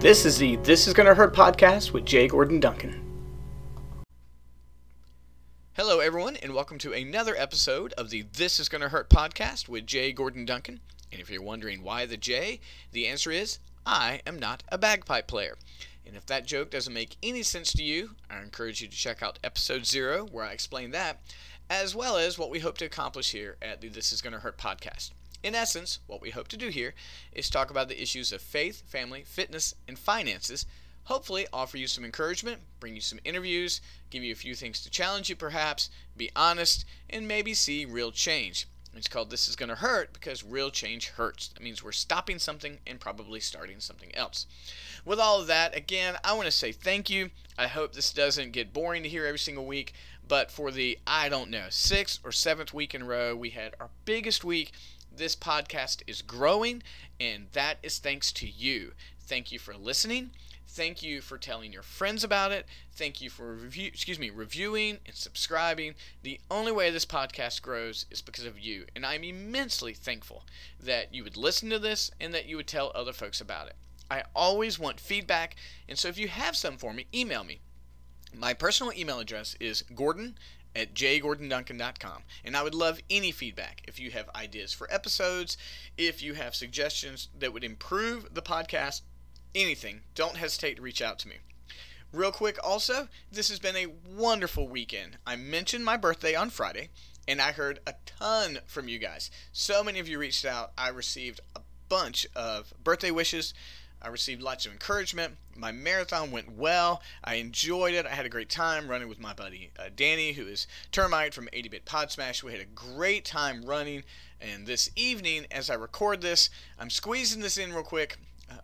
This is the This Is Gonna Hurt podcast with Jay Gordon Duncan. Hello, everyone, and welcome to another episode of the This Is Gonna Hurt podcast with Jay Gordon Duncan. And if you're wondering why the J, the answer is I am not a bagpipe player. And if that joke doesn't make any sense to you, I encourage you to check out episode zero, where I explain that, as well as what we hope to accomplish here at the This Is Gonna Hurt podcast. In essence, what we hope to do here is talk about the issues of faith, family, fitness, and finances. Hopefully, offer you some encouragement, bring you some interviews, give you a few things to challenge you perhaps, be honest, and maybe see real change. It's called This Is Gonna Hurt because real change hurts. That means we're stopping something and probably starting something else. With all of that, again, I want to say thank you. I hope this doesn't get boring to hear every single week, but for the, I don't know, sixth or seventh week in a row, we had our biggest week this podcast is growing, and that is thanks to you. Thank you for listening. Thank you for telling your friends about it. Thank you for review, excuse me, reviewing and subscribing. The only way this podcast grows is because of you, and I'm immensely thankful that you would listen to this and that you would tell other folks about it. I always want feedback, and so if you have some for me, email me. My personal email address is gordon at jgordonduncan.com. And I would love any feedback. If you have ideas for episodes, if you have suggestions that would improve the podcast, anything, don't hesitate to reach out to me. Real quick, also, this has been a wonderful weekend. I mentioned my birthday on Friday, and I heard a ton from you guys. So many of you reached out. I received a bunch of birthday wishes. I received lots of encouragement. My marathon went well. I enjoyed it. I had a great time running with my buddy uh, Danny, who is Termite from 80 Bit Pod Smash. We had a great time running. And this evening, as I record this, I'm squeezing this in real quick.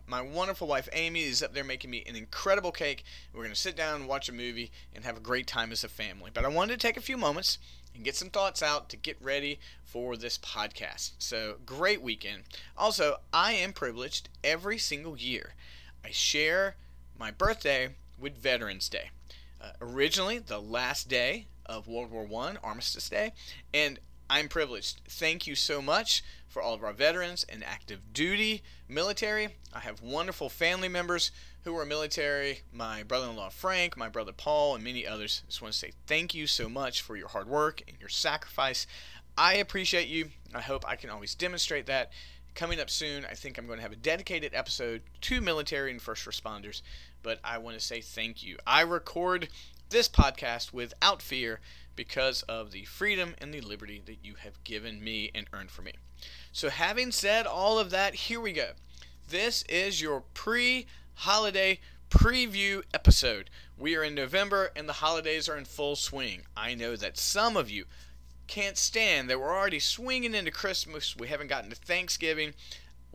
My wonderful wife Amy is up there making me an incredible cake. We're going to sit down watch a movie and have a great time as a family. But I wanted to take a few moments and get some thoughts out to get ready for this podcast. So, great weekend. Also, I am privileged every single year. I share my birthday with Veterans Day. Uh, originally, the last day of World War I, Armistice Day, and I'm privileged. Thank you so much for all of our veterans and active duty military. I have wonderful family members who are military, my brother in law Frank, my brother Paul, and many others. I just want to say thank you so much for your hard work and your sacrifice. I appreciate you. I hope I can always demonstrate that. Coming up soon, I think I'm going to have a dedicated episode to military and first responders, but I want to say thank you. I record this podcast without fear because of the freedom and the liberty that you have given me and earned for me. So, having said all of that, here we go. This is your pre holiday preview episode. We are in November and the holidays are in full swing. I know that some of you can't stand that we're already swinging into Christmas. We haven't gotten to Thanksgiving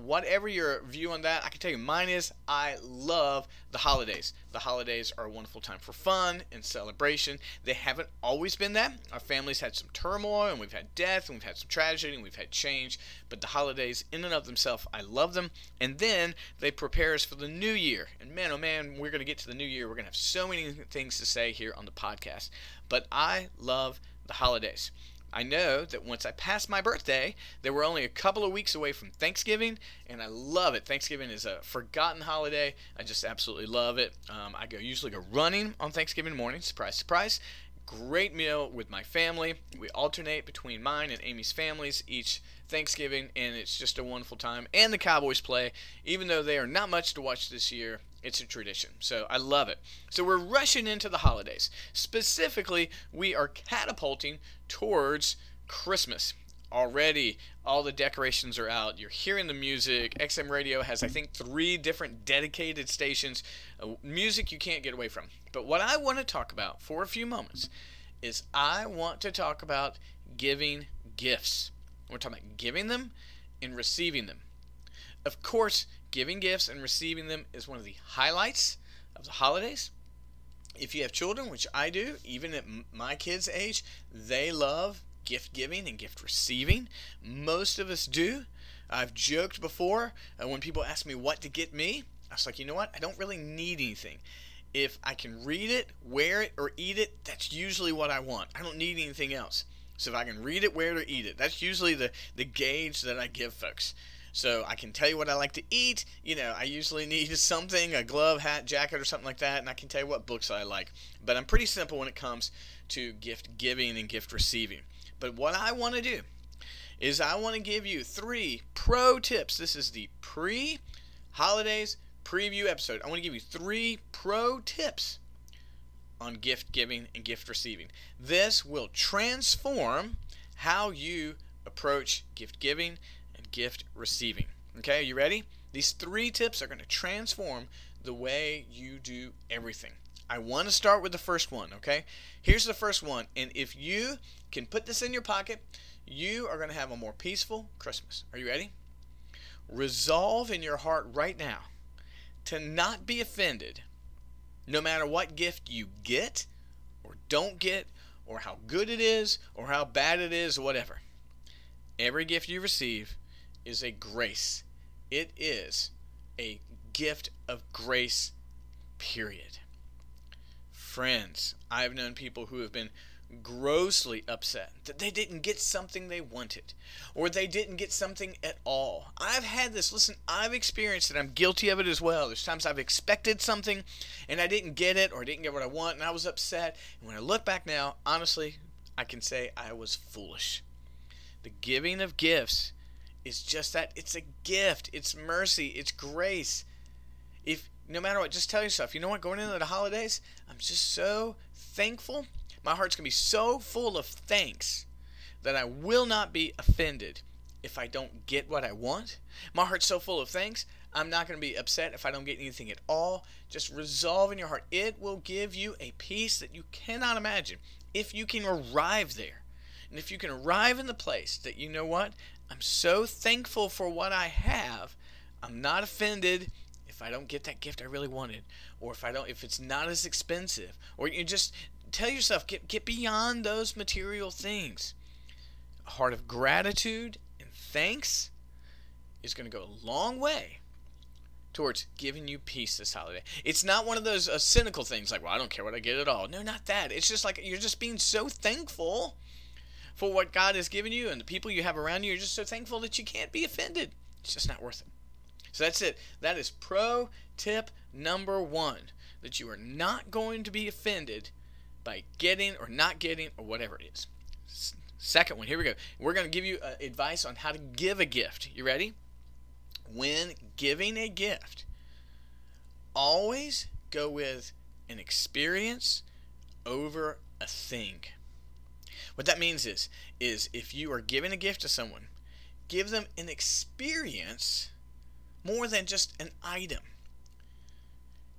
whatever your view on that, I can tell you mine is I love the holidays. The holidays are a wonderful time for fun and celebration. They haven't always been that. Our families had some turmoil and we've had death and we've had some tragedy and we've had change. But the holidays, in and of themselves, I love them. And then they prepare us for the new year. And man, oh man, we're going to get to the new year. We're going to have so many things to say here on the podcast. But I love the holidays. I know that once I passed my birthday, they were only a couple of weeks away from Thanksgiving, and I love it. Thanksgiving is a forgotten holiday. I just absolutely love it. Um, I go usually go running on Thanksgiving morning. Surprise, surprise. Great meal with my family. We alternate between mine and Amy's families each Thanksgiving, and it's just a wonderful time. And the Cowboys play, even though they are not much to watch this year. It's a tradition. So I love it. So we're rushing into the holidays. Specifically, we are catapulting towards Christmas. Already, all the decorations are out. You're hearing the music. XM Radio has, I think, three different dedicated stations. Uh, music you can't get away from. But what I want to talk about for a few moments is I want to talk about giving gifts. We're talking about giving them and receiving them. Of course, giving gifts and receiving them is one of the highlights of the holidays. If you have children, which I do, even at my kids' age, they love gift giving and gift receiving. Most of us do. I've joked before uh, when people ask me what to get me, I was like, you know what? I don't really need anything. If I can read it, wear it, or eat it, that's usually what I want. I don't need anything else. So if I can read it, wear it, or eat it, that's usually the, the gauge that I give folks. So I can tell you what I like to eat. You know, I usually need something, a glove, hat, jacket, or something like that, and I can tell you what books I like. But I'm pretty simple when it comes to gift giving and gift receiving. But what I want to do is I want to give you three pro tips. This is the pre holidays preview episode. I want to give you three pro tips on gift giving and gift receiving. This will transform how you approach gift giving gift receiving. Okay, you ready? These three tips are going to transform the way you do everything. I want to start with the first one, okay? Here's the first one, and if you can put this in your pocket, you are going to have a more peaceful Christmas. Are you ready? Resolve in your heart right now to not be offended no matter what gift you get or don't get or how good it is or how bad it is or whatever. Every gift you receive is a grace. It is a gift of grace, period. Friends, I've known people who have been grossly upset that they didn't get something they wanted or they didn't get something at all. I've had this, listen, I've experienced it. I'm guilty of it as well. There's times I've expected something and I didn't get it or I didn't get what I want and I was upset. And when I look back now, honestly, I can say I was foolish. The giving of gifts is just that it's a gift, it's mercy, it's grace. If no matter what, just tell yourself, you know what, going into the holidays, I'm just so thankful my heart's going to be so full of thanks that I will not be offended if I don't get what I want. My heart's so full of thanks, I'm not going to be upset if I don't get anything at all. Just resolve in your heart. It will give you a peace that you cannot imagine if you can arrive there. And if you can arrive in the place that you know what? I'm so thankful for what I have. I'm not offended if I don't get that gift I really wanted or if I don't if it's not as expensive or you just tell yourself get get beyond those material things. A heart of gratitude and thanks is going to go a long way towards giving you peace this holiday. It's not one of those uh, cynical things like, well, I don't care what I get at all. No, not that. It's just like you're just being so thankful for what God has given you and the people you have around you. You're just so thankful that you can't be offended. It's just not worth it. So that's it. That is pro tip number one that you are not going to be offended by getting or not getting or whatever it is. Second one, here we go. We're going to give you uh, advice on how to give a gift. You ready? When giving a gift, always go with an experience over a thing. What that means is is if you are giving a gift to someone, give them an experience more than just an item.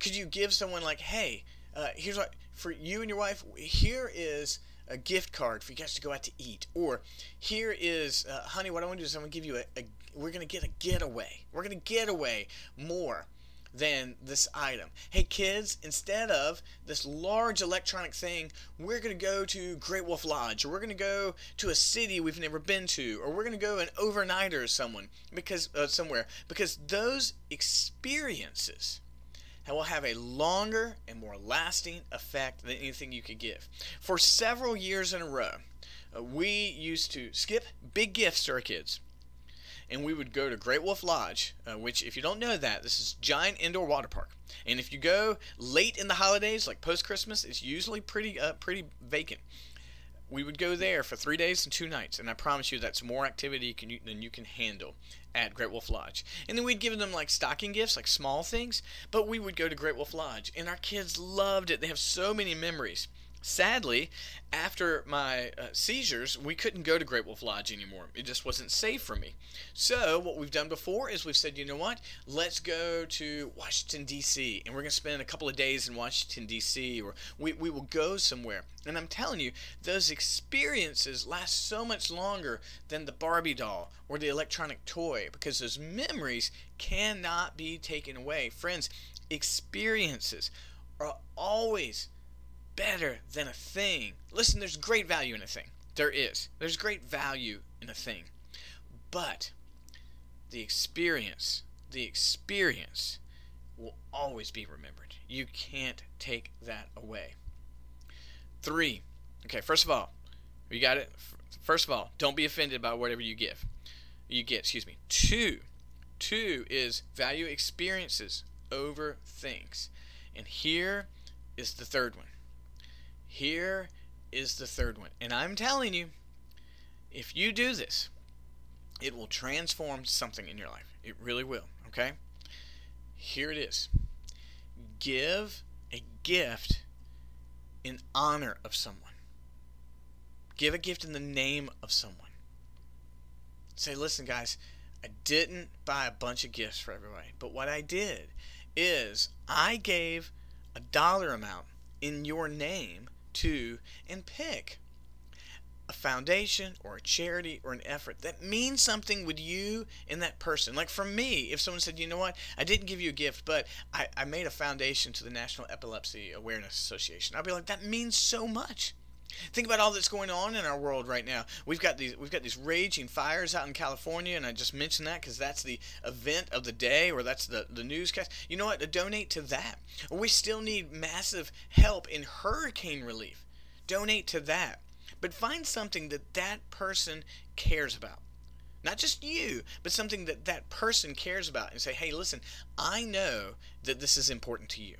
Could you give someone like, "Hey, uh, here's what for you and your wife. Here is a gift card for you guys to go out to eat, or here is, uh, honey, what I want to do is I'm gonna give you a, a we're gonna get a getaway. We're gonna get away more than this item. Hey kids, instead of this large electronic thing, we're going to go to Great Wolf Lodge or we're going to go to a city we've never been to or we're going to go an overnighter someone because uh, somewhere because those experiences will have a longer and more lasting effect than anything you could give. For several years in a row, uh, we used to skip big gifts to our kids. And we would go to Great Wolf Lodge, uh, which, if you don't know that, this is giant indoor water park. And if you go late in the holidays, like post Christmas, it's usually pretty uh, pretty vacant we would go there for three days and two nights, and I promise you that's more activity can you, than you can handle at Great Wolf Lodge. And then we'd give them like stocking gifts, like small things, but we would go to Great Wolf Lodge, and our kids loved it. They have so many memories. Sadly, after my uh, seizures, we couldn't go to Great Wolf Lodge anymore. It just wasn't safe for me. So, what we've done before is we've said, you know what? Let's go to Washington, D.C., and we're going to spend a couple of days in Washington, D.C., or we, we will go somewhere. And I'm telling you, those experiences last so much longer than the Barbie doll or the electronic toy because those memories cannot be taken away. Friends, experiences are always better than a thing. Listen, there's great value in a thing. There is. There's great value in a thing. But the experience, the experience will always be remembered. You can't take that away. Three. Okay, first of all, you got it? First of all, don't be offended by whatever you give. You get, excuse me. Two, Two is value experiences over things. And here is the third one. Here is the third one. And I'm telling you, if you do this, it will transform something in your life. It really will, okay? Here it is. Give a gift in honor of someone. Give a gift in the name of someone. Say, listen, guys, I didn't buy a bunch of gifts for everybody, but what I did is I gave a dollar amount in your name to and pick a foundation or a charity or an effort that means something with you and that person. Like for me, if someone said, you know what, I didn't give you a gift, but I, I made a foundation to the National Epilepsy Awareness Association, I'd be like, that means so much. Think about all that's going on in our world right now. We've got these we've got these raging fires out in California, and I just mentioned that because that's the event of the day, or that's the the newscast. You know what? To donate to that. We still need massive help in hurricane relief. Donate to that. But find something that that person cares about. Not just you, but something that that person cares about, and say, hey, listen, I know that this is important to you.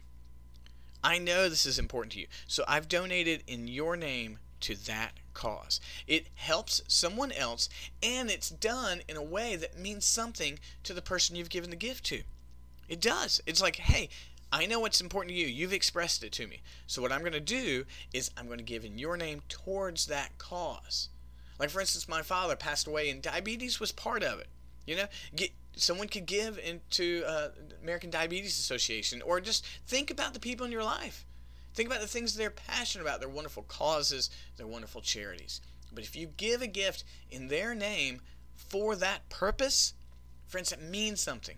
I know this is important to you. So I've donated in your name to that cause. It helps someone else and it's done in a way that means something to the person you've given the gift to. It does. It's like, hey, I know what's important to you. You've expressed it to me. So what I'm going to do is I'm going to give in your name towards that cause. Like for instance, my father passed away and diabetes was part of it. You know, get, someone could give into uh, American Diabetes Association, or just think about the people in your life. Think about the things they're passionate about, their wonderful causes, their wonderful charities. But if you give a gift in their name for that purpose, friends, it means something.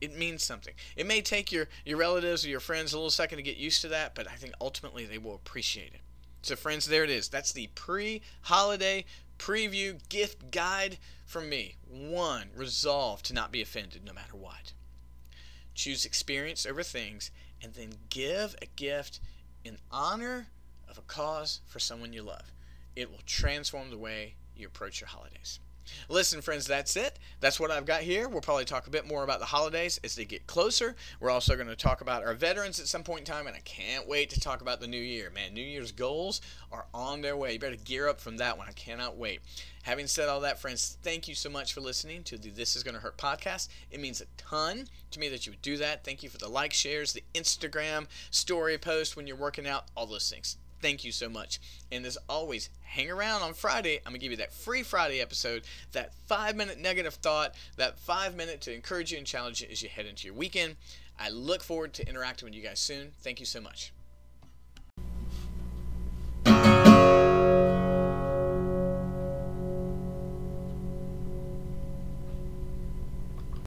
It means something. It may take your, your relatives or your friends a little second to get used to that, but I think ultimately they will appreciate it. So, friends, there it is. That's the pre holiday preview gift guide from me. One, resolve to not be offended no matter what. Choose experience over things, and then give a gift in honor of a cause for someone you love. It will transform the way you approach your holidays. Listen, friends, that's it. That's what I've got here. We'll probably talk a bit more about the holidays as they get closer. We're also going to talk about our veterans at some point in time, and I can't wait to talk about the new year. Man, New Year's goals are on their way. You better gear up from that one. I cannot wait. Having said all that, friends, thank you so much for listening to the This Is Going to Hurt podcast. It means a ton to me that you would do that. Thank you for the like, shares, the Instagram story post when you're working out, all those things. Thank you so much. And as always, hang around on Friday. I'm going to give you that free Friday episode, that five minute negative thought, that five minute to encourage you and challenge you as you head into your weekend. I look forward to interacting with you guys soon. Thank you so much.